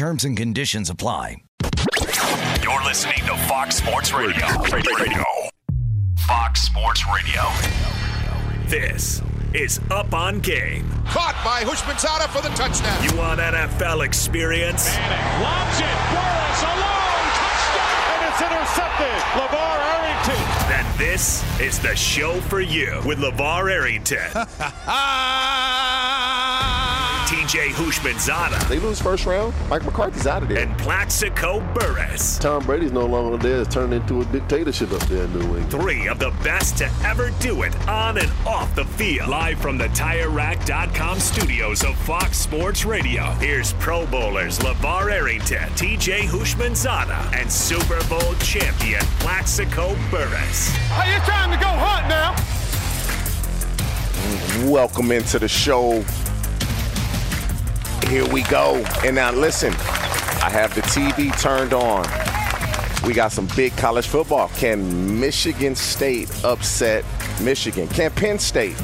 Terms and conditions apply. You're listening to Fox Sports Radio. Radio. Radio. Fox Sports Radio. This is Up on Game. Caught by Houshmandzadeh for the touchdown. You want NFL experience? Manning lobs it. Burress alone. Touchdown. And it's intercepted. LeVar Arrington. Then this is the show for you with LeVar Arrington. TJ Houshmandzadeh. They lose first round. Mike McCarthy's out of there. And Plaxico Burress. Tom Brady's no longer there. It's turned into a dictatorship up there in New England. Three of the best to ever do it on and off the field. Live from the TireRack.com studios of Fox Sports Radio. Here's Pro Bowlers LeVar Arrington, TJ Houshmandzadeh, and Super Bowl champion Plaxico Burress. Hey, it's time to go hunt now. Welcome into the show. Here we go. And now listen, I have the TV turned on. We got some big college football. Can Michigan State upset Michigan? Can Penn State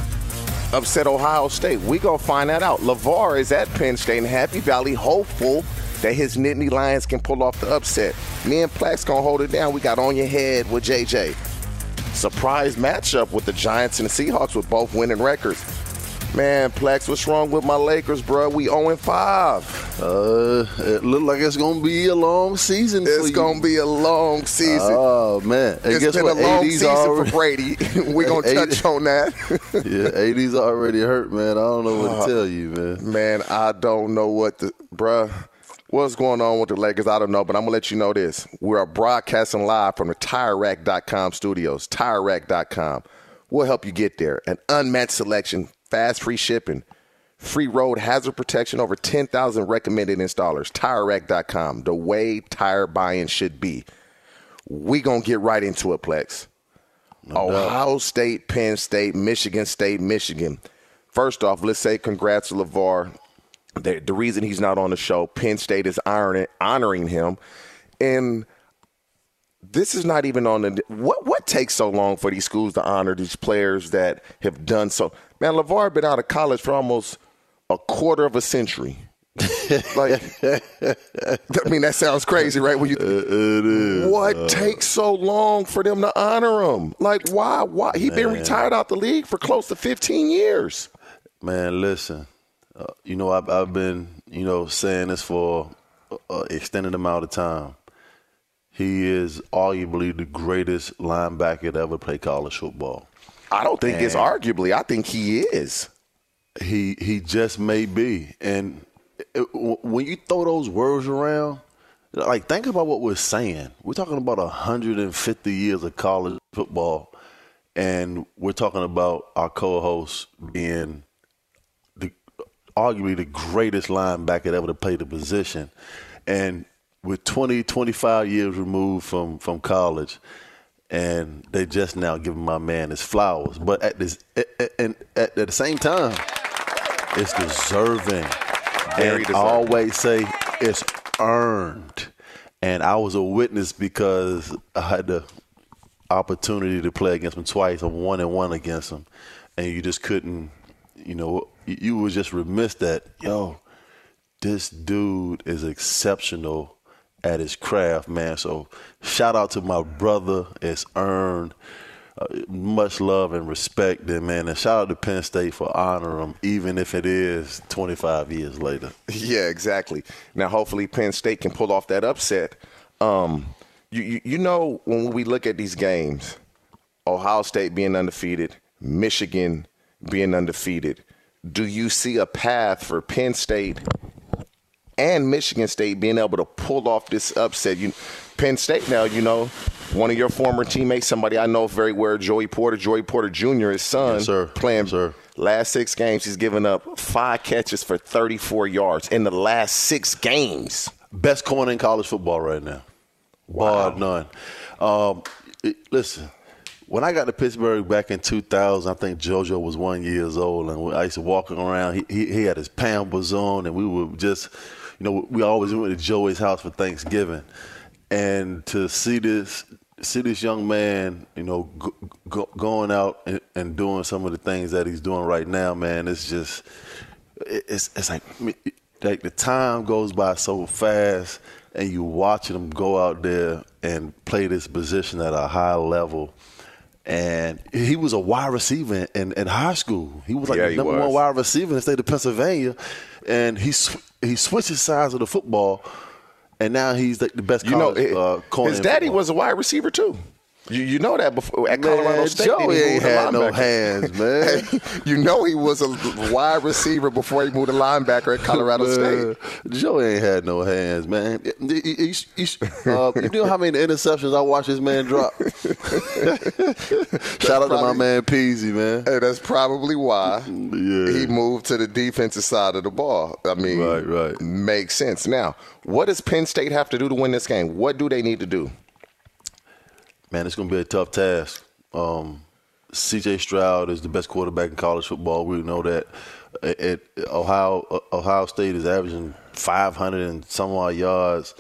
upset Ohio State? We gonna find that out. LeVar is at Penn State in Happy Valley, hopeful that his Nittany Lions can pull off the upset. Me and Plax gonna hold it down. We got on your head with JJ. Surprise matchup with the Giants and the Seahawks with both winning records. Man, Plex, what's wrong with my Lakers, bro? We 0 5. Uh, it look like it's gonna be a long season. It's gonna be a long season. Oh man, and it's been what? a long AD's season already, for Brady. We're gonna touch on that. yeah, AD's already hurt, man. I don't know what to Uh, tell you, man. Man, I don't know what the bruh. What's going on with the Lakers? I don't know, but I'm gonna let you know this. We are broadcasting live from the TireRack.com studios. TireRack.com. We'll help you get there. An unmatched selection, fast free shipping, free road hazard protection, over 10,000 recommended installers. TireRack.com. The way tire buying should be. We gonna get right into it, Plex. Ohio State, Penn State, Michigan State, Michigan. First off, let's say congrats to LeVar. The, the reason he's not on the show, Penn State is honoring, honoring him. And this is not even on the what what takes so long for these schools to honor these players that have done so man LeVar been out of college for almost a quarter of a century like, I mean, that sounds crazy, right? When you, it is. What uh, takes so long for them to honor him? Like, why? Why he been retired out the league for close to 15 years? Man, listen. Uh, you know, I've, I've been, you know, saying this for an extended amount of time. He is arguably the greatest linebacker to ever play college football. I don't think And- it's arguably. I think he is. He he just may be. And it, when you throw those words around, like think about what we're saying. We're talking about 150 years of college football, and we're talking about our co-host being the arguably the greatest linebacker ever to play the position, and with 20, 25 years removed from from college, and they just now giving my man his flowers. But at this, and at, at the same time, it's deserving. Very and deserving. I always say it's earned. And I was a witness because I had the opportunity to play against him twice. I'm one and one against him, and you just couldn't. You know, you, you was just remiss that yo, this dude is exceptional at his craft, man. So shout out to my brother. It's earned. Uh, much love and respect, then, man. And shout out to Penn State for honoring him, even if it is 25 years later. Yeah, exactly. Now, hopefully, Penn State can pull off that upset. Um, you, you, you know, when we look at these games, Ohio State being undefeated, Michigan being undefeated, do you see a path for Penn State and Michigan State being able to pull off this upset? You, Penn State now, you know, one of your former teammates, somebody I know very well, Joey Porter, Joey Porter Jr., his son, Yes, playing Yes, sir. last six games. He's given up five catches for 34 yards in the last six games. Best corner in college football right now, bar none. Um, it- listen, when I got to Pittsburgh back in 2000, I think JoJo was one years old, and I used to walk around. He, he, he had his Pampers on, and we were just, you know, we always went to Joey's house for Thanksgiving, and to see this. See this young man, you know, go, go, going out and, and doing some of the things that he's doing right now, man. It's just, it's it's like like the time goes by so fast, and you watching him go out there and play this position at a high level. And he was a wide receiver in, in high school. He was like Yeah, the number one wide receiver in the state of Pennsylvania, and he sw- he switched his sides of the football, and now he's like the best You know, college, uh, his daddy football. was a wide receiver too. You, you know that before at Man, Colorado State. Joey he ain't had no hands, man. You know he was a wide receiver before he moved to linebacker at Colorado Man, State. Joe ain't had no hands, man. He- he- he- uh, you know how many interceptions I watched this man drop? Shout out to my man Peezy, man. Hey, that's probably why Yeah. he moved to the defensive side of the ball. I mean, Right, right. makes sense. Now, what does Penn State have to do to win this game? What do they need to do? Man, it's going to be a tough task. Um, C.J. Stroud is the best quarterback in college football. We know that. At Ohio, Ohio State is averaging 500 and some odd yards.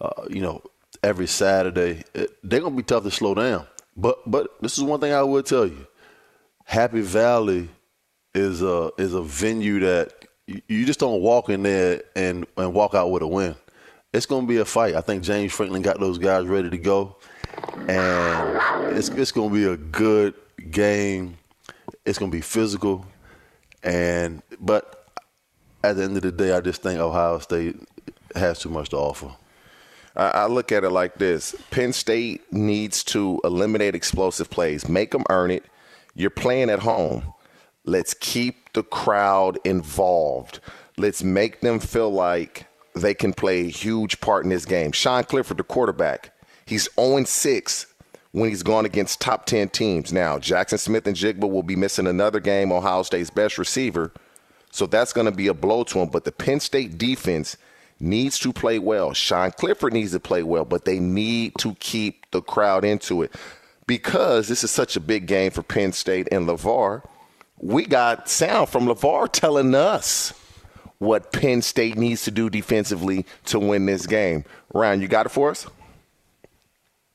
Uh, you know, every Saturday. They're going to be tough to slow down. But but this is one thing I will tell you. Happy Valley is a is a venue that you, just don't walk in there and and walk out with a win. It's going to be a fight. I think James Franklin got those guys ready to go, and it's it's going to be a good game. It's going to be physical, and but at the end of the day, I just think Ohio State has too much to offer. I look at it like this: Penn State needs to eliminate explosive plays, make them earn it. You're playing at home. Let's keep the crowd involved. Let's make them feel like they can play a huge part in this game. Sean Clifford, the quarterback, he's 0 6 when he's gone against top 10 teams. Now, Jaxon Smith-Njigba will be missing another game, Ohio State's best receiver. So that's going to be a blow to him. But the Penn State defense needs to play well. Sean Clifford needs to play well, but they need to keep the crowd into it because this is such a big game for Penn State and LeVar. We got sound from LeVar telling us what Penn State needs to do defensively to win this game. Ryan, you got it for us?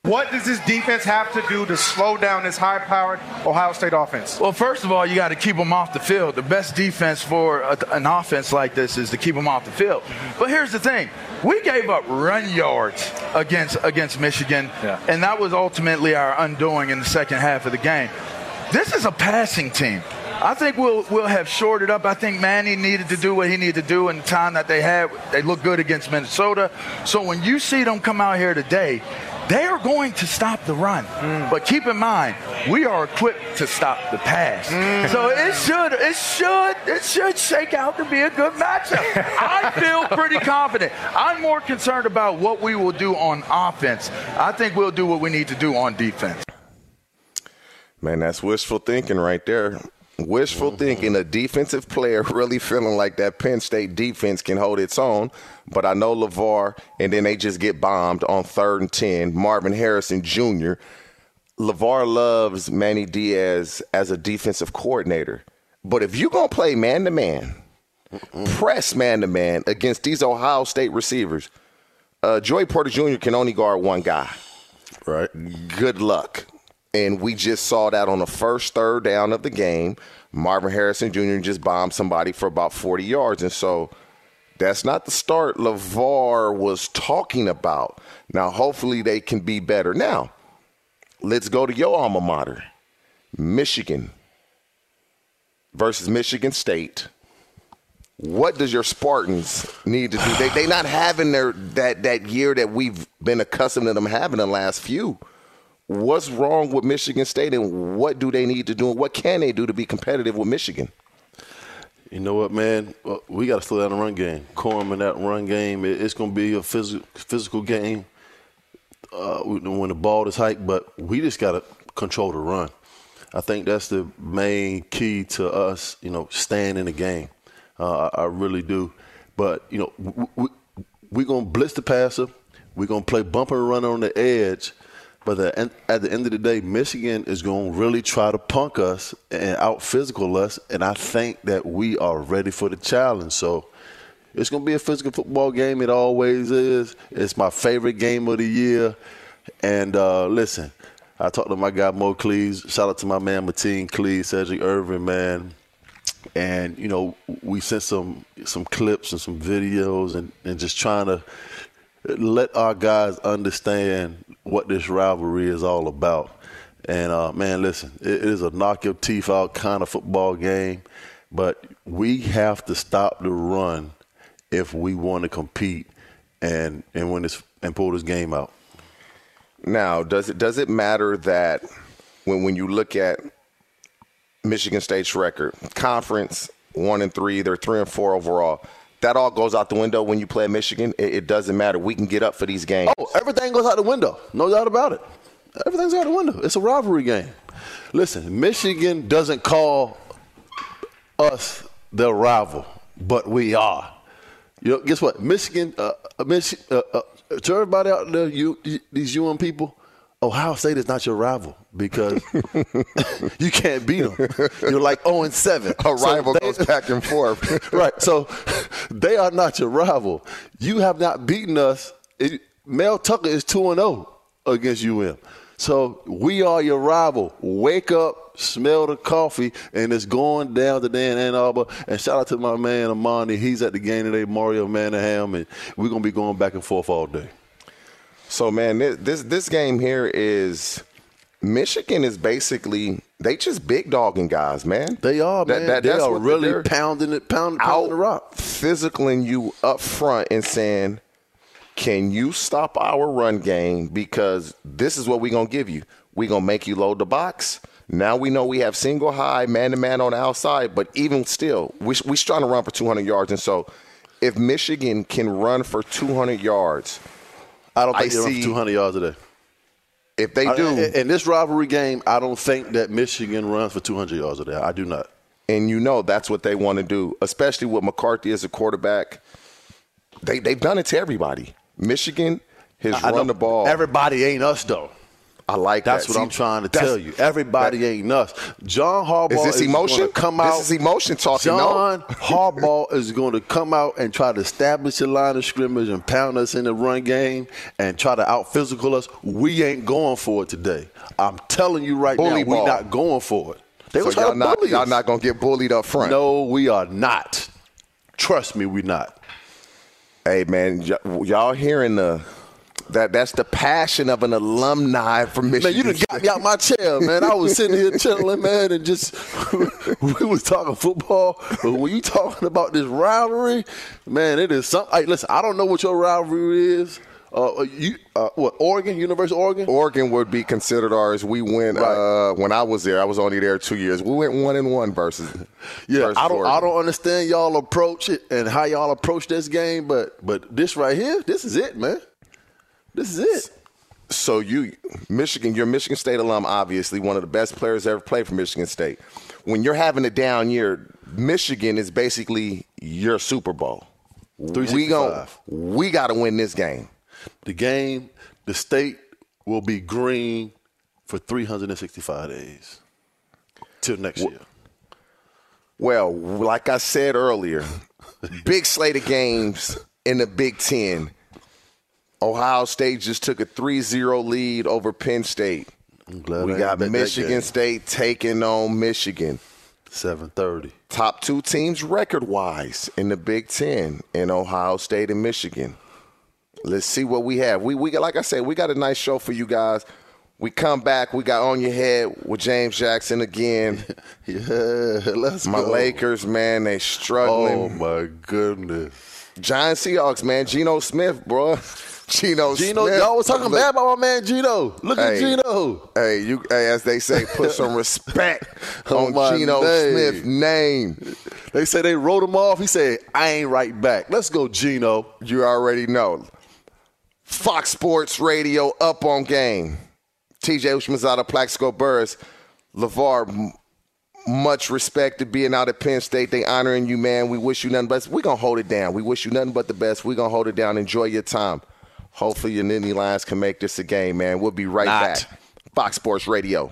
What does this defense have to do to slow down this high powered Ohio State offense? Well, first of all, you got to keep them off the field. The best defense for a, an offense like this is to keep them off the field. But here's the thing we gave up run yards against, against Michigan, yeah. and that was ultimately our undoing in the second half of the game. This is a passing team. I think we'll we'll have shorted up. I think Manny needed to do what he needed to do in the time that they had. They looked good against Minnesota. So when you see them come out here today, they are going to stop the run. Mm. But keep in mind, we are equipped to stop the pass. Mm. So it should, it should, it should shake out to be a good matchup. I feel pretty confident. I'm more concerned about what we will do on offense. I think we'll do what we need to do on defense. Man, that's wishful thinking right there. Wishful mm-hmm. thinking, a defensive player really feeling like that Penn State defense can hold its own. But I know LeVar, and then they just get bombed on third and 10. Marvin Harrison Jr. LeVar loves Manny Diaz as a defensive coordinator. But if you're going to play man to man, press man to man against these Ohio State receivers, uh, Joey Porter Jr. can only guard one guy. Right. Good luck. And we just saw that on the first third down of the game. Marvin Harrison Jr. just bombed somebody for about 40 yards. And so that's not the start LeVar was talking about. Now, hopefully, they can be better. Now, let's go to your alma mater Michigan versus Michigan State. What does your Spartans need to do? They they not having their that that year that we've been accustomed to them having the last few what's wrong with Michigan State and what do they need to do and what can they do to be competitive with Michigan? You know what, man? We got to slow down the run game. Corum in that run game, it's going to be a physical physical game uh, when the ball is hiked, but we just got to control the run. I think that's the main key to us, you know, staying in the game. Uh, I, I, really do. But, you know, we're we, we going to blitz the passer. We're going to play bumper and run on the edge – but the, at the end of the day, Michigan is going to really try to punk us and out physical us, and I think that we are ready for the challenge. So it's going to be a physical football game. It always is. It's my favorite game of the year. And uh, listen, I talked to my guy Mo Cleaves. Shout out to my man Mateen Cleaves, Cedric Irvin, man. And you know, we sent some some clips and some videos, and, and just trying to let our guys understand what this rivalry is all about. And uh, man, listen, it is a knock your teeth out kind of football game, but we have to stop the run if we want to compete and and win this and pull this game out. Now, does it does it matter that when when you look at Michigan State's record, conference one and three, they're three and four overall that all goes out the window when you play Michigan. It, it, doesn't matter. We can get up for these games. Oh, everything goes out the window. No doubt about it. Everything's out the window. It's a rivalry game. Listen, Michigan doesn't call us their rival, but we are. You know, guess what? Michigan, uh, uh uh, uh, to everybody out there, you, these UN people, Ohio State is not your rival because you can't beat them. You're like 0 and 7. A rival so they, goes back and forth. right. So they are not your rival. You have not beaten us. It, Mel Tucker is 2 and 0 against UM. So we are your rival. Wake up, smell the coffee, and it's going down today in Ann Arbor. And shout out to my man Amani. He's at the game today, Mario Manningham, and we're gonna be going back and forth all day. So man, this this game here is Michigan is basically they just big dogging guys, man. They are, man. That, that, they are really pounding it, pounding, pounding the rock, physicaling you up front and saying, "Can you stop our run game? Because this is what we're gonna give you. We're gonna make you load the box." Now we know we have single high, man to man on the outside, but even still, we, we're trying to run for 200 yards. And so, if Michigan can run for 200 yards, I don't think I they see, run for 200 yards a day. If they do, I, in this rivalry game, I don't think that Michigan runs for 200 yards a day. I do not. And you know that's what they want to do, especially with McCarthy as a quarterback. They they've done it to everybody. Michigan has I run the ball. Everybody ain't us though. I like That's that. what See, I'm trying to tell you. Everybody that- ain't nuts. John Harbaugh Is this gonna emotion? come This out. is emotion talking, no? John Harbaugh is going to come out and try to establish a line of scrimmage and pound us in the run game and try to out physical us. We ain't going for it today. I'm telling you right Bully now, we're not going for it. They So was y'all not, y'all us. not gonna get bullied up front. No, we are not. Trust me, we not. Hey man, y- y'all hearing the that that's the passion of an alumni from Michigan. Man, you done got me out my chair, man. I was sitting here chilling, man, and just we was talking football. But when you talking about this rivalry, man, it is something. Hey, listen, I don't know what your rivalry is. Uh, you, uh, what Oregon, University of Oregon? Oregon would be considered ours. We went uh, when I was there. I was only there two years. We went one and one versus. Yeah, versus I don't, I don't understand y'all approach it and how y'all approach this game, but but this right here, this is it, man. This is it. So you, Michigan, you're a Michigan State alum, obviously one of the best players ever played for Michigan State. When you're having a down year, Michigan is basically your Super Bowl. We 365. we got to win this game. The game, the state will be green for 365 days till next year. Well, like I said earlier, big slate of games in the Big Ten. Ohio State just took a 3-0 lead over Penn State. I'm glad We got Michigan. State taking on Michigan. 7:30. Top two teams record-wise in the Big Ten in Ohio State and Michigan. Let's see what we have. We we like I said, we got a nice show for you guys. We come back. We got on your head with James Jackson again. Yeah, let's go. My go. Lakers, man, they struggling. Oh my goodness. Giant Seahawks, man. Geno Smith, bro. Geno, Gino, Smith. y'all was talking Look- bad about my man Geno. Look at Hey. Geno. Hey, you, hey, as they say, put some respect On on my Geno name. Smith's name. They say they wrote him off. He said, I ain't right back. Let's go, Geno. You already know. Fox Sports Radio up on game. TJ Houshmandzadeh, Plaxico Burress, LeVar, much respect to being out at Penn State. They honoring you, man. We wish you nothing but best. we're gonna hold it down. We wish you nothing but the best. We're gonna hold it down. Enjoy your time. Hopefully your Nittany Lions can make this a game, man. We'll be right Not. back. Fox Sports Radio.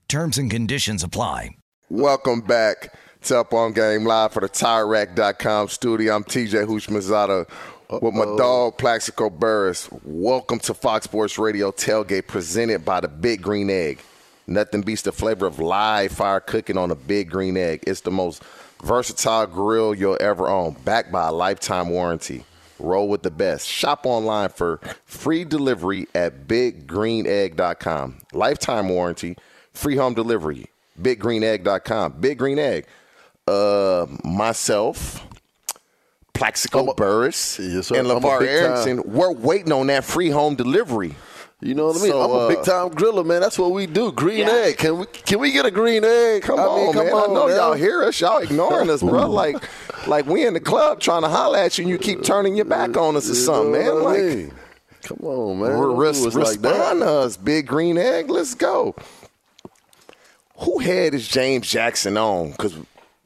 Terms and conditions apply. Welcome back to Up on Game Live for the TireRack.com studio. I'm TJ Houshmandzadeh with my dog Plaxico Burress. Welcome to Fox Sports Radio Tailgate presented by the Big Green Egg. Nothing beats the flavor of live fire cooking on a Big Green Egg. It's the most versatile grill you'll ever own, backed by a lifetime warranty. Roll with the best. Shop online for free delivery at biggreenegg.com. Lifetime warranty, free home delivery. Biggreenegg.com. Big Green Egg. Uh, myself, Plaxico Burress yes, and I'm LeVar Arrington, time- we're waiting on that free home delivery. You know what I mean? So, I'm a uh, big time griller, man. That's what we do. Green Yeah. egg. Can we can we get a green egg? Come I on, mean, come man. on, I know man. y'all hear us. Y'all ignoring us, bro. Like, like we in the club trying to holler at you, and you keep turning your back on us or You something, know man. what I Like, mean? come on, man. We're res- do us like that. to us, big green egg. Let's go. Who head is James Jackson on? Because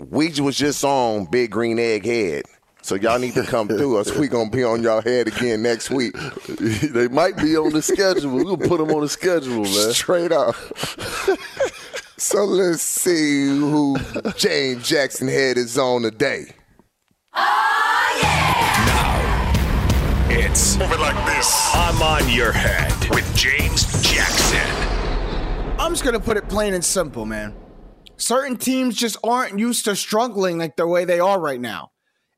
we was just on Big Green Egg Head. So y'all need to come through us. We gonna be on y'all head again next week. they might be on the schedule. We'll put them on the schedule, man. Straight up. so let's see who James Jackson head is on today. Oh yeah! Now it's Move It Like This. I'm on your head with James Jackson. I'm just gonna put it plain and simple, man. Certain teams just aren't used to struggling like the way they are right now,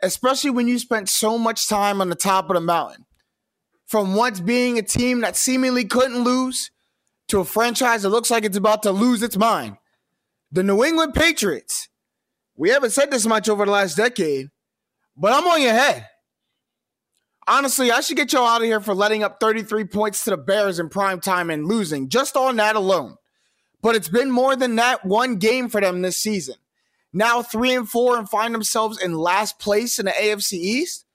especially when you spent so much time on the top of the mountain. From once being a team that seemingly couldn't lose to a franchise that looks like it's about to lose its mind. The New England Patriots. We haven't said this much over the last decade, but I'm on your head. Honestly, I should get y'all out of here for letting up 33 points to the Bears in prime time and losing just on that alone. But it's been more than that one game for them this season. Now three and four and find themselves in last place in the AFC East.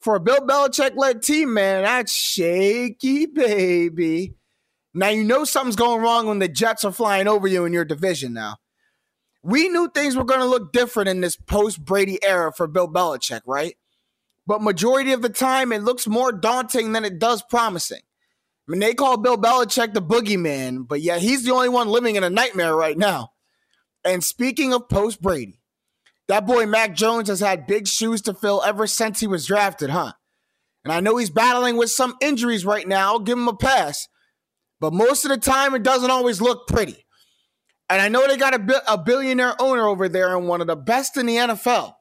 For a Bill Belichick led team, man, that's shaky, baby. Now you know something's going wrong when the Jets are flying over you in your division now. We knew things were going to look different in this post Brady era for Bill Belichick, right? But majority of the time, it looks more daunting than it does promising. I mean, they call Bill Belichick the boogeyman, but yeah, he's the only one living in a nightmare right now. And speaking of post Brady, that boy Mac Jones has had big shoes to fill ever since he was drafted, huh? And I know he's battling with some injuries right now. I'll give him a pass. But most of the time, it doesn't always look pretty. And I know they got a, a billionaire owner over there and one of the best in the NFL.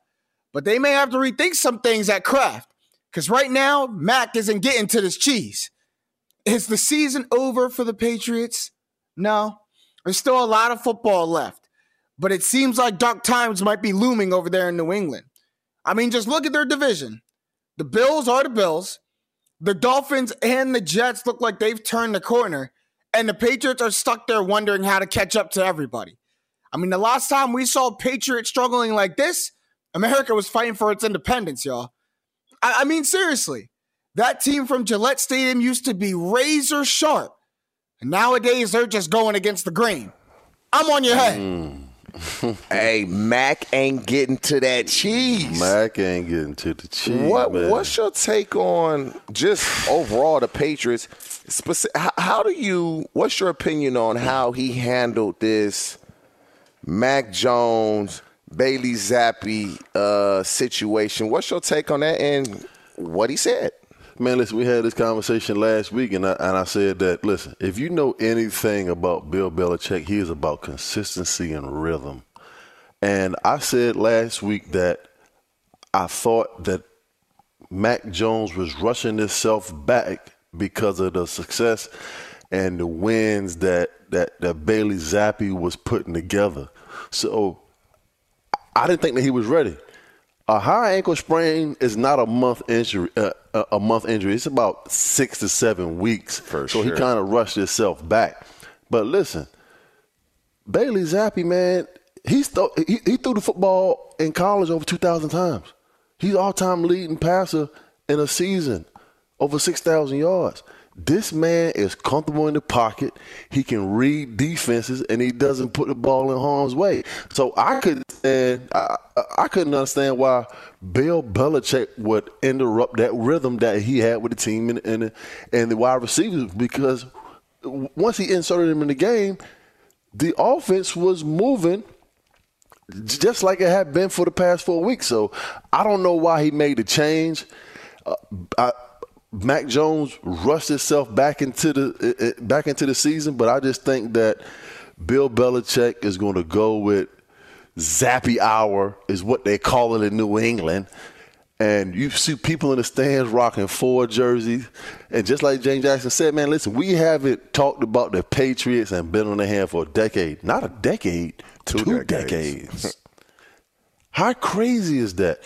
But they may have to rethink some things at Kraft. Because right now, Mac isn't getting to this cheese. Is the season over for the Patriots? No. There's still a lot of football left. But it seems like dark times might be looming over there in New England. I mean, just look at their division. The Bills are the Bills. The Dolphins and the Jets look like they've turned the corner. And the Patriots are stuck there wondering how to catch up to everybody. I mean, the last time we saw Patriots struggling like this, America was fighting for its independence, y'all. I, I mean, seriously. That team from Gillette Stadium used to be razor sharp. And nowadays, they're just going against the grain. I'm on your head. hey, Mac ain't getting to that cheese. Mac ain't getting to the cheese. What man. What's your take on just overall the Patriots? Speci- how, how do you? What's your opinion on how he handled this Mac Jones, Bailey Zappe uh, situation? What's your take on that and what he said? Man, listen, we had this conversation last week, and I, and I said that, listen, if you know anything about Bill Belichick, he is about consistency and rhythm. And I said last week that I thought that Mac Jones was rushing himself back because of the success and the wins that, that, that Bailey Zappe was putting together. So I didn't think that he was ready. A high ankle sprain is not a month injury. Uh, a- a month injury. It's about six to seven weeks. For so he kind of rushed himself back. But listen, Bailey Zappe, man, he's th- he, he threw the football in college over two thousand times. He's all time leading passer in a season, over six thousand yards. This man is comfortable in the pocket. He can read defenses, and he doesn't put the ball in harm's way. So I could and I, I- couldn't understand why Bill Belichick would interrupt that rhythm that he had with the team and and, and the wide receivers because once he inserted him in the game, the offense was moving just like it had been for the past four weeks. So I don't know why he made the change. Uh, I, Mac Jones rushed himself back into the back into the season, but I just think that Bill Belichick is going to go with Zappe Hour is what they call it in New England. And you see people in the stands rocking four jerseys. And just like James Jackson said, man, listen, we haven't talked about the Patriots and been on their hand for a decade. Not a decade, two, two decades. decades. How crazy is that?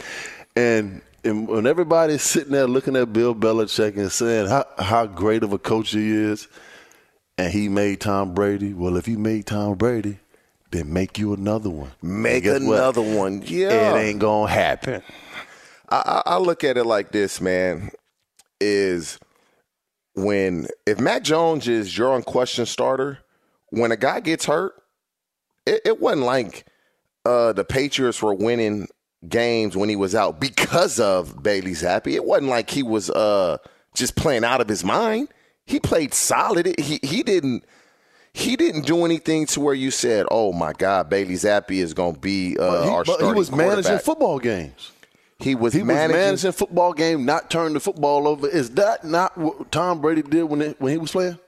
And, and when everybody's sitting there looking at Bill Belichick and saying how, how great of a coach he is, and he made Tom Brady, well, if he made Tom Brady, then make you another one. Make another what? one. Yeah. It ain't going to happen. I, I look at it like this, man, is when if Matt Jones is your unquestioned starter, when a guy gets hurt, it, it wasn't like uh, the Patriots were winning games when he was out because of Bailey Zappe. It wasn't like he was uh, just playing out of his mind. He played solid. He he didn't he didn't do anything to where you said, "Oh my God, Bailey Zappe is going to be uh, he, our starting He was managing football games. He was he managing, was managing football game, not turning the football over. Is that not what Tom Brady did when it, when he was playing?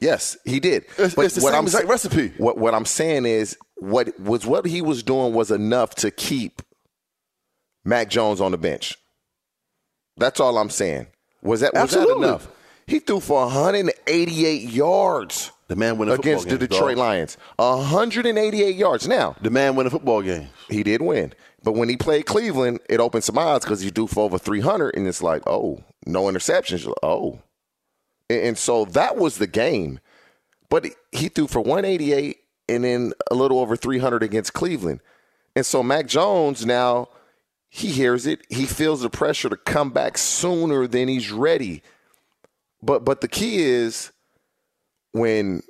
Yes, he did. It's, but it's the what same I'm, exact recipe. What what I'm saying is what was what he was doing was enough to keep Mac Jones on the bench. That's all I'm saying. Was that was Absolutely. that enough? He threw for 188 yards. The man win against the Detroit dog. Lions. 188 yards. Now the man win a football game. He did win, but when he played Cleveland, it opened some eyes because he threw for over 300, and it's like, oh, no interceptions. Oh, and so that was the game. But he threw for 188 and then a little over 300 against Cleveland, and so Mac Jones now he hears it. He feels the pressure to come back sooner than he's ready. But but the key is when,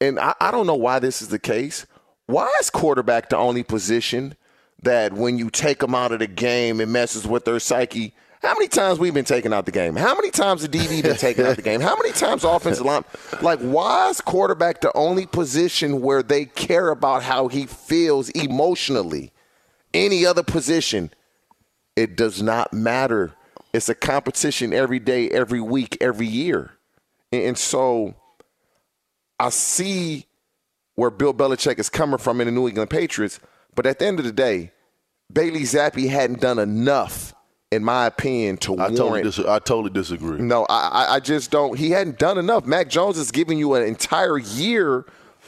and I, I don't know why this is the case. Why is quarterback the only position that when you take them out of the game, it messes with their psyche? How many times we've been taken out the game? How many times the DB been taken out the game? How many times offensive line? Like, why is quarterback the only position where they care about how he feels emotionally? Any other position, it does not matter. It's a competition every day, every week, every year. And so I see where Bill Belichick is coming from in the New England Patriots, but at the end of the day, Bailey Zappe hadn't done enough, in my opinion, to I warrant. Totally dis- I totally disagree. No, I, I just don't. He hadn't done enough. Mac Jones is giving you an entire year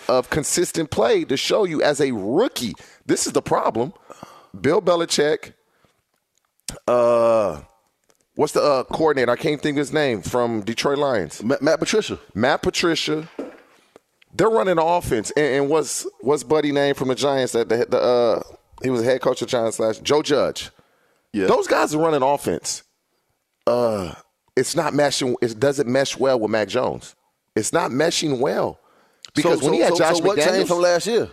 of consistent play to show you as a rookie. This is the problem. Bill Belichick, uh, what's the uh, coordinator? I can't think of his name from Detroit Lions. Matt, Matt Patricia. Matt Patricia they're running offense. And, and what's what's Buddy name from the Giants? That the, the uh, he was a head coach of Giants last. Joe Judge. Yeah. Those guys are running offense. Uh, it's not meshing. It doesn't mesh well with Mac Jones. It's not meshing well because so, when he had so, Josh so what McDaniels changed from last year,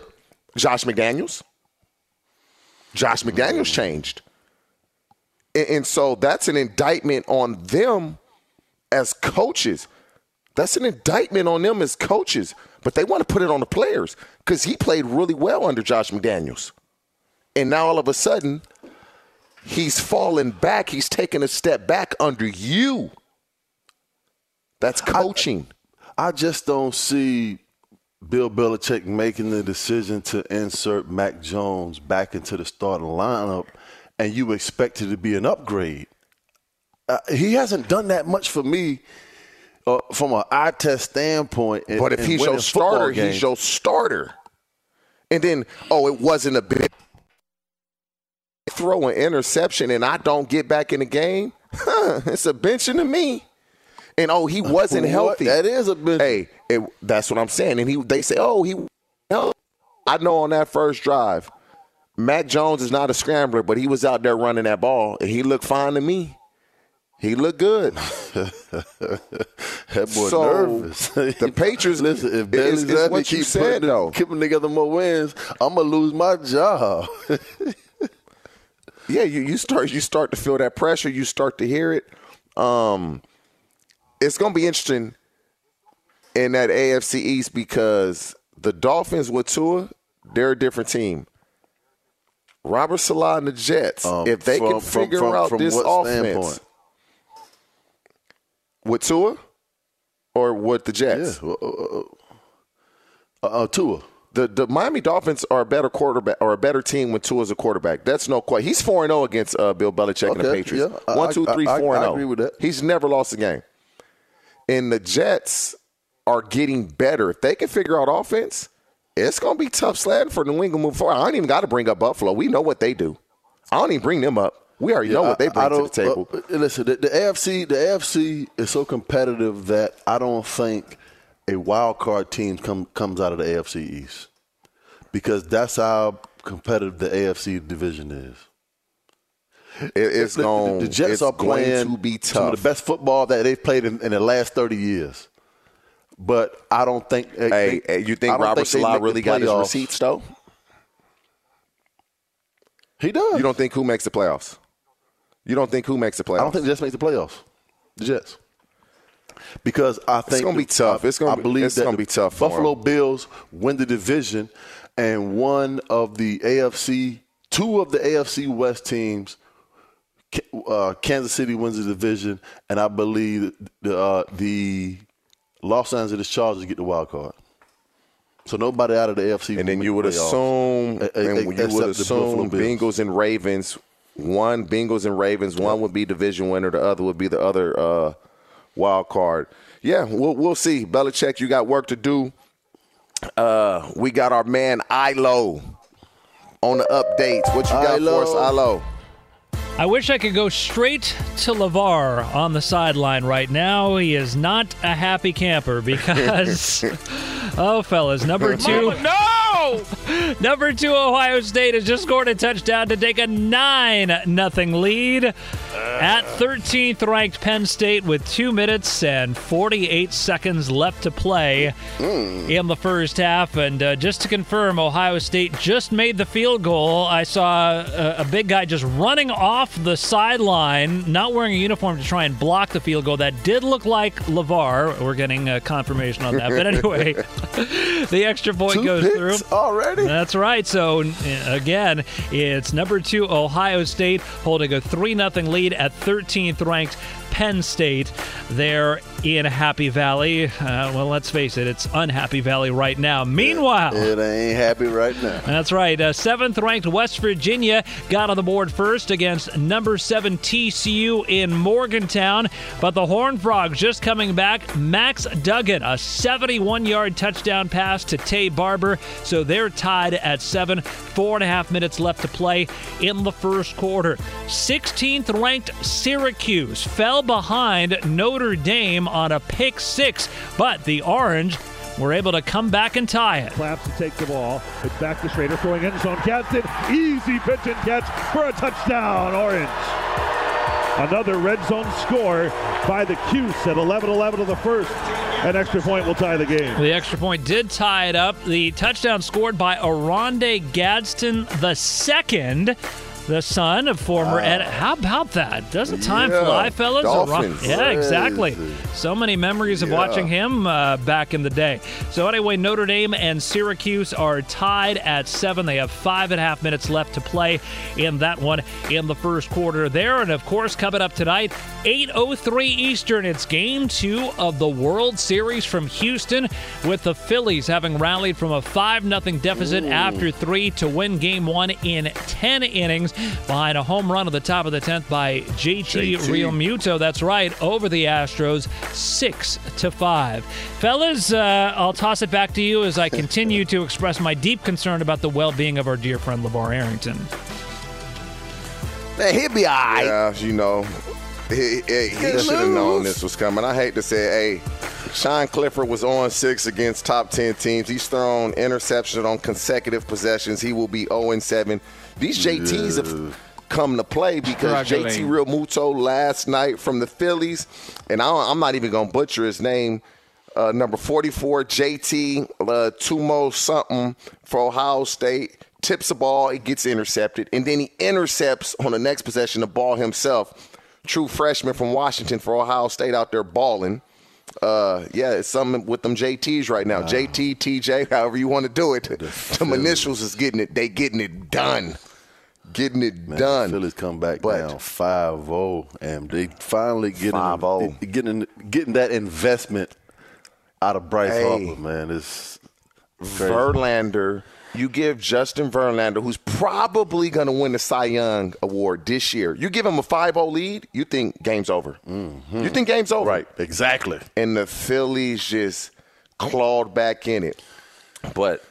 Josh McDaniels, Josh McDaniels changed, and, so that's an indictment on them as coaches. That's an indictment on them as coaches but they want to put it on the players because he played really well under Josh McDaniels. And now all of a sudden, he's falling back. He's taking a step back under you. That's coaching. I, I just don't see Bill Belichick making the decision to insert Mac Jones back into the starting lineup, and you expect it to be an upgrade. Uh, he hasn't done that much for me uh, from an eye test standpoint. And, but if he's your starter, he's your starter. And then, oh, it wasn't a big throw an interception and I don't get back in the game. Huh, it's a benching to me. And oh, he wasn't healthy. That is a bench. Hey, it, that's what I'm saying. And he, they say, oh, he. I know on that first drive, Mac Jones is not a scrambler, but he was out there running that ball, and he looked fine to me. He looked good. that boy so, nervous. the Patriots. Listen, if Bailey is what you said, though, keeping together more wins, I'm gonna lose my job. yeah, you, you start you start to feel that pressure. You start to hear it. Um, it's gonna be interesting in that AFC East because The Dolphins with Tua, they're a different team. Robert Saleh and the Jets, Um, if they from- can figure from- out from this what offense standpoint? with Tua or with the Jets, Yeah, uh, uh, uh, uh, Tua. the the Miami Dolphins are a better quarterback or a better team when Tua as a quarterback. That's no question. He's four and zero against uh, Bill Belichick and the Patriots. yeah. I- One, two, I- three, I- four and I zero. agree with that. He's never lost a game. And the Jets are getting better. If they can figure out offense, it's going to be tough sledding for New England move forward. I don't even got to bring up Buffalo. We know what they do. I don't even bring them up. We already know what they bring to the don't- table. uh, listen, the, the AFC, the AFC is so competitive that I don't think a wild card team come, comes out of the AFC East because that's how competitive the AFC division is. It- it's the, the- going. the Jets it's are playing to be some of the best football that they've played in, in the last thirty years. But I don't think. Hey, they- hey, you think Robert they Saleh really got his receipts though? He does. You don't think who makes the playoffs? You don't think who makes the playoffs? I don't think the Jets make the playoffs. The Jets. Because I think it's gonna be tough. I, It's gonna I be- believe it's that gonna be tough Buffalo 'em. Bills win the division, and one of the AFC, two of the AFC West teams, uh, Kansas City wins the division, and I believe the uh, the Los Angeles Chargers get the wild card. So nobody out of the AFC. And then you would assume, e- e- and you would assume. Bengals and Ravens. One Bengals and Ravens. One would be division winner. The other would be the other uh, wild card. Yeah, we'll we'll see. Belichick, you got work to do. Uh, we got our man Ilo on the updates. What you got for us, Ilo. I wish I could go straight to LeVar on the sideline right now. He is not a happy camper because, oh, fellas, number two. No! Number two, Ohio State has just scored a touchdown to take a 9 nothing lead at 13th ranked Penn State with 2 minutes and 48 seconds left to play in the first half. And uh, just to confirm, Ohio State just made the field goal. I saw a, a big guy just running off the sideline, not wearing a uniform to try and block the field goal. That did look like LeVar. We're getting uh, confirmation on that. But anyway, the extra point Two goes picks through. Already. That's right. So again, it's number two Ohio State holding a three 0 lead at 13th ranked Penn State there in Happy Valley. Uh, well, let's face it, it's unhappy Valley right now. Meanwhile, It ain't happy right now. that's right. Uh, seventh ranked West Virginia got on the board first against number seven TCU in Morgantown. But the Horned Frogs just coming back. Max Duggan, a 71 yard touchdown pass to Taye Barber. So they're tied at seven. Four and a half minutes left to play in the first quarter. 16th ranked Syracuse fell behind Notre Dame on a pick six, but the Orange were able to come back and tie it. Claps to take the ball. It's back to Shrader throwing end zone. Gadsden, easy pitch and catch for a touchdown, Orange. Another red zone score by the Cuse at 11-11 of the first. An extra point will tie the game. The extra point did tie it up. The touchdown scored by Oronde Gadsden the second, the son of former Ed. How about that? Doesn't time Yeah, fly, fellas? Dolphins. yeah, exactly. So many memories of Yeah. watching him uh, back in the day. So anyway, Notre Dame and Syracuse are tied at seven. They have five and a half minutes left to play in that one in the first quarter there. And of course, coming up tonight, 8.03 Eastern, it's game two of the World Series from Houston with the Phillies having rallied from a 5-0 deficit after three to win game one in 10 innings behind a home run at the top of the 10th by JT, JT. Realmuto. That's right, over the Astros, six to five. Fellas, uh, I'll toss it back to you as I continue to express my deep concern about the well-being of our dear friend LeVar Arrington. Man, he'll be all right. Yeah, you know, he, he, he should have known this was coming. I hate to say, hey, Sean Clifford was on six against top ten teams. He's thrown interceptions on consecutive possessions. He will be 0 7. These JTs have come to play because JT Struggling. Realmuto last night from the Phillies, and I don't, I'm not even going to butcher his name. Uh, number 44, JT uh, Tumo something for Ohio State. Tips the ball, it gets intercepted, and then he intercepts on the next possession the ball himself. True freshman from Washington for Ohio State out there balling. Uh, yeah, it's something with them JTs right now. JT, TJ, however you want to do it. Them initials is getting it. They getting it done. Getting it Man, done. Phillies come back But- down 5-0, and they finally getting 5-0. getting getting that investment out of Bryce Hey. Harper. Man, it's crazy. Verlander, you give Justin Verlander, who's probably going to win the Cy Young Award this year, you give him a 5 0 lead, you think game's over. Mm-hmm. You think game's over. Right, exactly. And the Phillies just clawed back in it. But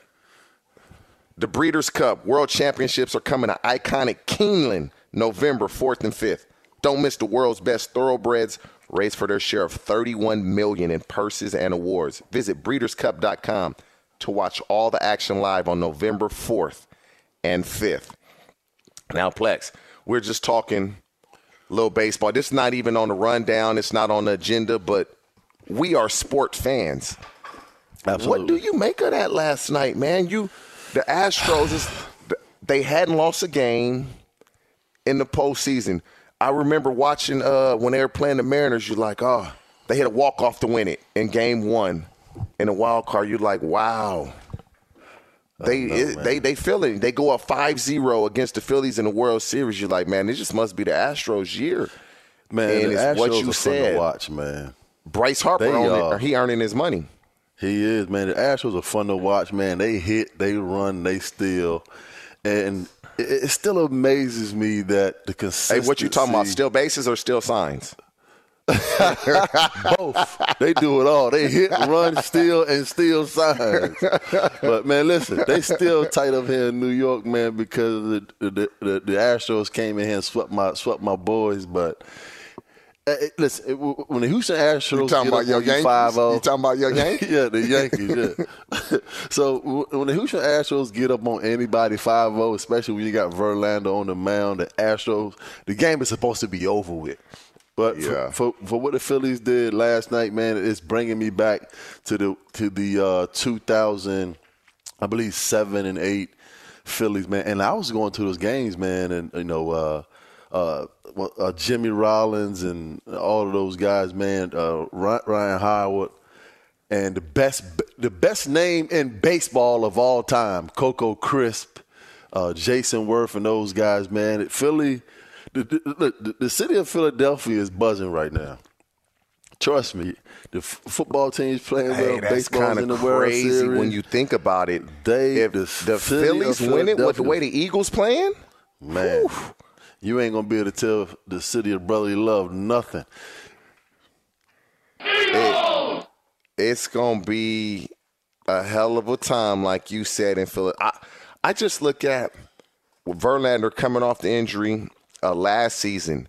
the Breeders' Cup World Championships are coming to iconic Keeneland November 4th and 5th. Don't miss the world's best thoroughbreds race for their share of 31 million in purses and awards. Visit breederscup.com to watch all the action live on November 4th and 5th. Now, Plex, we're just talking little baseball. This is not even on the rundown. It's not on the agenda, but we are sport fans. Absolutely. What do you make of that last night, man? You, the Astros, is, they hadn't lost a game in the postseason. I remember watching uh, when they were playing the Mariners. You're like, oh, they hit a walk off to win it in Game One. In a wild card, you're like, wow. They know, it- they they feel it. They go up 5-0 against the Phillies in the World Series. You're like, man, this just must be the Astros' year. Man, and it's Astros what you said. to watch, man. Bryce Harper, They on are. it, uh, he earning his money. He is, man. The Astros are fun to watch, man. They hit, they run, they steal. And it, it still amazes me that the consistency. Hey, what you talking about? Still bases or still signs? Both. They do it all. They hit, run, steal, and steal signs. But man, listen, they still tight up here in New York, man, because the the, the, the Astros came in here and swept my swept my boys. But uh, listen, it- when the Houston Astros You talking get about up your Yankees? 5-0 You talking about your Yankees? yeah, the Yankees. Yeah. so w- when the Houston Astros get up on anybody 5-0, especially when you got Verlander on the mound, the Astros, the game is supposed to be over with. But for- Yeah. for, for what the Phillies did last night, man, it's bringing me back to the to the uh, 2000, I believe seven and eight Phillies, man. And I was going to those games, man, and you know. Uh, uh, uh, Jimmy Rollins and all of those guys, man. Uh, Ryan Howard, and the best the best name in baseball of all time, Coco Crisp, uh, Jayson Werth, and those guys, man. Philly, the, the, the, the city of Philadelphia is buzzing right now. Trust me, the f- football team's playing Hey, well. that's kind in the of World crazy when you think about it. They, if the the Phillies win it with the way the Eagles playing, Man, you ain't gonna be able to tell the city of brotherly love nothing. it- it's gonna be a hell of a time, like you said in Philly. I, I just look at Verlander coming off the injury uh, last season,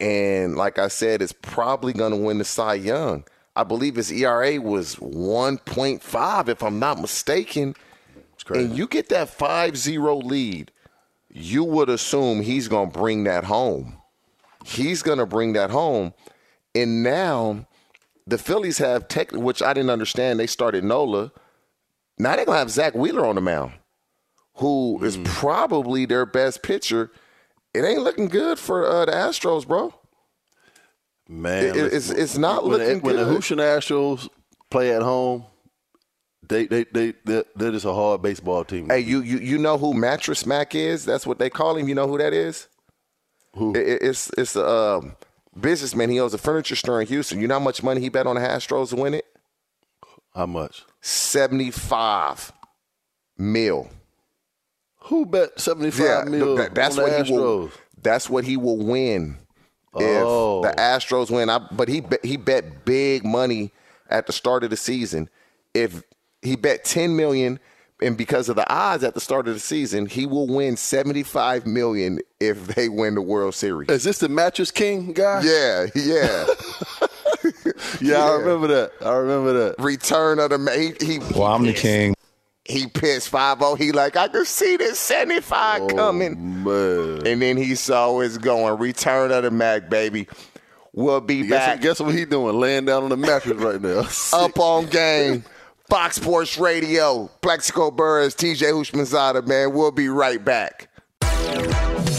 and like I said, it's probably gonna win the Cy Young. I believe his ERA was 1.5, if I'm not mistaken. And you get that 5-0 lead, you would assume he's gonna bring that home. He's gonna bring that home. And now the Phillies have tech, which I didn't understand. They started Nola. Now they're gonna have Zack Wheeler on the mound, who is probably their best pitcher. It ain't looking good for uh, the Astros, bro. Man, It- it's- it's not when looking the, When the. Houston Astros play at home, they they they they're, they're just a hard baseball team. Hey, you you you know who Mattress Mac is? That's what they call him. You know who that is? Who? It- it's it's a um, businessman. He owns a furniture store in Houston. You know how much money he bet on the Astros to win it? How much? Seventy five mil. Who bet seventy five mil? that- that's on the what he will. Astros? That's what he will win Oh. if the Astros win. I, but he bet, he bet big money at the start of the season. If he bet ten million, and because of the odds at the start of the season, he will win seventy five million if they win the World Series. Is this the mattress king guy? Yeah, yeah. yeah, I remember that. I remember that. Return of the ma- he, he Well, I'm the king. He pissed 5 He like, I can see this 75 coming. Man. And then he saw it's going. Return of the Mac, baby. We'll be Guess, back guess what he doing? Laying down on the mattress right now. up on game. Fox Sports Radio. Plaxico Burress, TJ Houshmandzadeh, man. We'll be right back.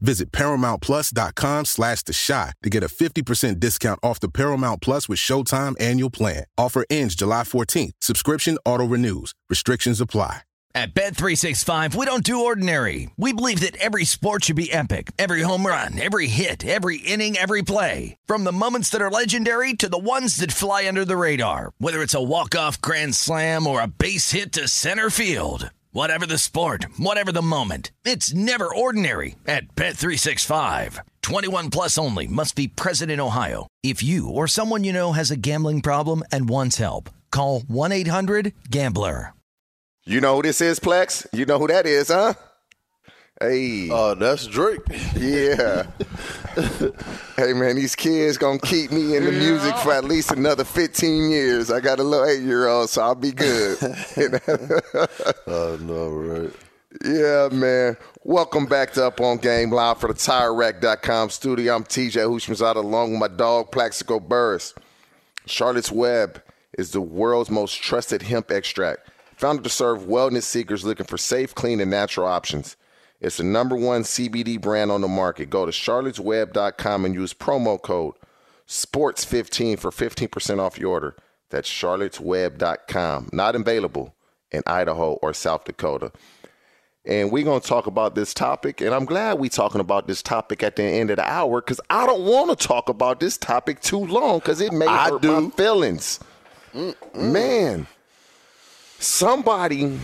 Visit ParamountPlus.com slash The Shot to get a 50% discount off the Paramount Plus with Showtime annual plan. Offer ends July 14th. Subscription auto-renews. Restrictions apply. At Bet365, we don't do ordinary. We believe that every sport should be epic. Every home run, every hit, every inning, every play. From the moments that are legendary to the ones that fly under the radar. Whether it's a walk-off grand slam or a base hit to center field. Whatever the sport, whatever the moment, it's never ordinary at Bet365. 21 plus only must be present in Ohio. If you or someone you know has a gambling problem and wants help, call 1-800-GAMBLER. You know who this is, Plex? You know who that is, huh? Hey. Uh, that's Drake. Yeah. hey, man, these kids going to keep me in the music for at least another 15 years. I got a little eight year old, so I'll be good. Oh, no, right. Yeah, man. Welcome back to Up on Game Live for the TireRack.com studio. I'm TJ Houshmandzadeh along with my dog, Plaxico Burress. Charlotte's Web is the world's most trusted hemp extract, founded to serve wellness seekers looking for safe, clean, and natural options. It's the number one CBD brand on the market. Go to charlottesweb.com and use promo code SPORTS15 for 15% off your order. That's charlottesweb.com. Not available in Idaho or South Dakota. And we're going to talk about this topic. And I'm glad we're talking about this topic at the end of the hour because I don't want to talk about this topic too long because it may I hurt do. my feelings. Man, somebody,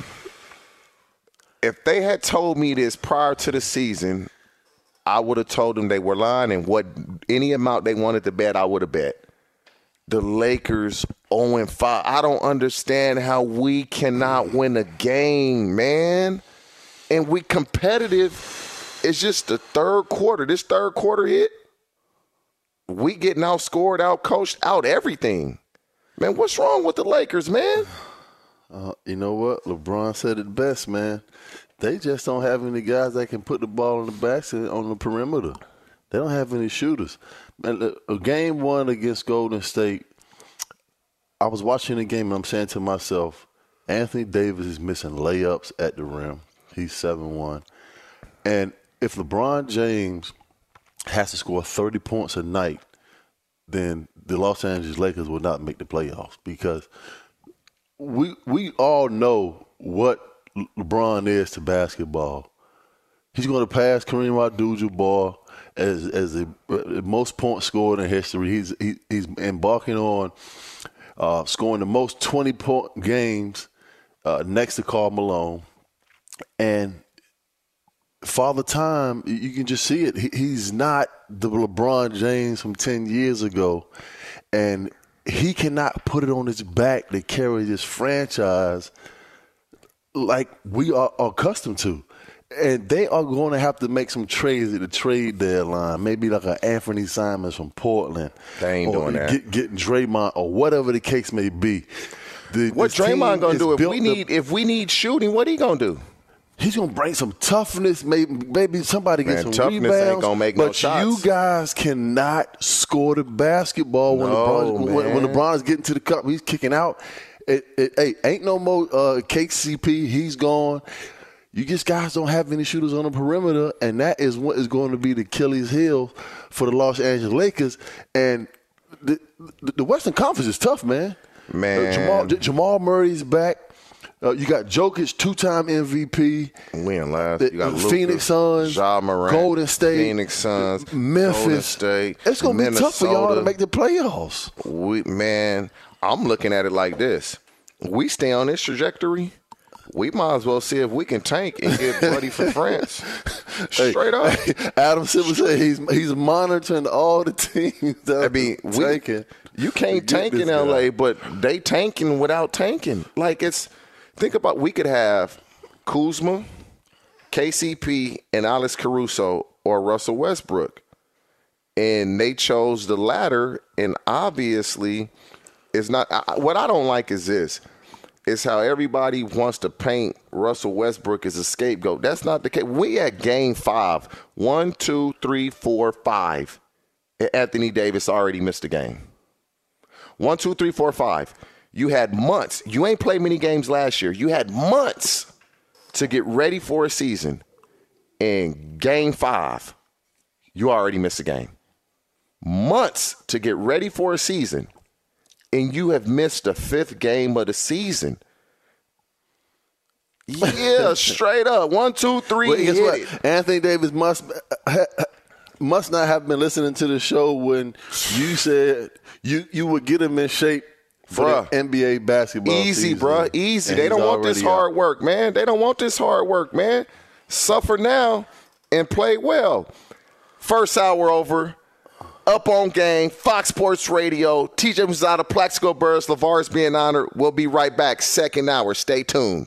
if they had told me this prior to the season, I would have told them they were lying and what any amount they wanted to bet, I would have bet. The Lakers 0 5. I don't understand how we cannot win a game, man. And we competitive. It's just the third quarter. This third quarter hit. We getting outscored, out coached, out everything. Man, what's wrong with the Lakers, man? Uh, you know what? LeBron said it best, man. They just don't have any guys that can put the ball in the basket on the perimeter. They don't have any shooters. Man, game one against Golden State, I was watching the game and I'm saying to myself, Anthony Davis is missing layups at the rim. He's 7 1. And if LeBron James has to score 30 points a night, then the Los Angeles Lakers will not make the playoffs because we we all know what LeBron is to basketball. He's going to pass Kareem Abdul-Jabbar as as the most points scored in history. He's he, he's embarking on uh, scoring the most twenty point games uh, next to Karl Malone, and Father Time, you can just see it. He, he's not the LeBron James from ten years ago, and he cannot put it on his back to carry this franchise like we are accustomed to. And they are going to have to make some trades at the trade deadline. Maybe like an Anthony Simons from Portland. They ain't doing that. Get, getting Draymond or whatever the case may be. The, what Draymond gonna do if we need if we need shooting? What he gonna do? He's gonna bring some toughness. Maybe maybe somebody get some toughness rebounds. Ain't gonna make but no shots. you guys cannot score the basketball when No, LeBron when, when. LeBron is getting to the cup. He's kicking out. It, it, hey, ain't no more uh, KCP. He's gone. You just guys don't have any shooters on the perimeter, and that is what is going to be the Achilles heel for the Los Angeles Lakers. And the, the, the Western Conference is tough, man. Man. Uh, Jamal, Jamal Murray's back. Uh, you got Jokic, two-time MVP. Win last. The- You got Luka, Phoenix Suns, Ja Morant, Golden State, Phoenix Suns, Memphis. Golden State. It's going to be tough for y'all to make the playoffs. We man, I'm looking at it like this: we stay on this trajectory. We might as well see if we can tank and get ready for France. Hey, Straight up. hey, Adam Silver said he's he's monitoring all the teams I mean, we, tanking. you can't tank in this guy. LA, but they tanking without tanking. Like it's think about we could have Kuzma, KCP, and Alex Caruso or Russell Westbrook, and they chose the latter. And obviously, it's not. I, what I don't like is this. Is how everybody wants to paint Russell Westbrook as a scapegoat. That's not the case. We at game five. One, two, three, four, five. Anthony Davis already missed a game. One, two, three, four, five. You had months. You ain't played many games last year. You had months to get ready for a season. In game five, you already missed a game. Months to get ready for a season, and you have missed the fifth game of the season. Yeah, straight up. One, two, three. Well, guess what? it. Anthony Davis must must not have been listening to the show when you said you you would get him in shape for NBA basketball. Easy, season. bruh. Easy. And they don't want this already out. hard work, man. They don't want this hard work, man. Suffer now and play well. First hour over. Up on game. Fox Sports Radio. TJ Muzada, Plaxico Burress, is being honored. We'll be right back. Second hour. Stay tuned.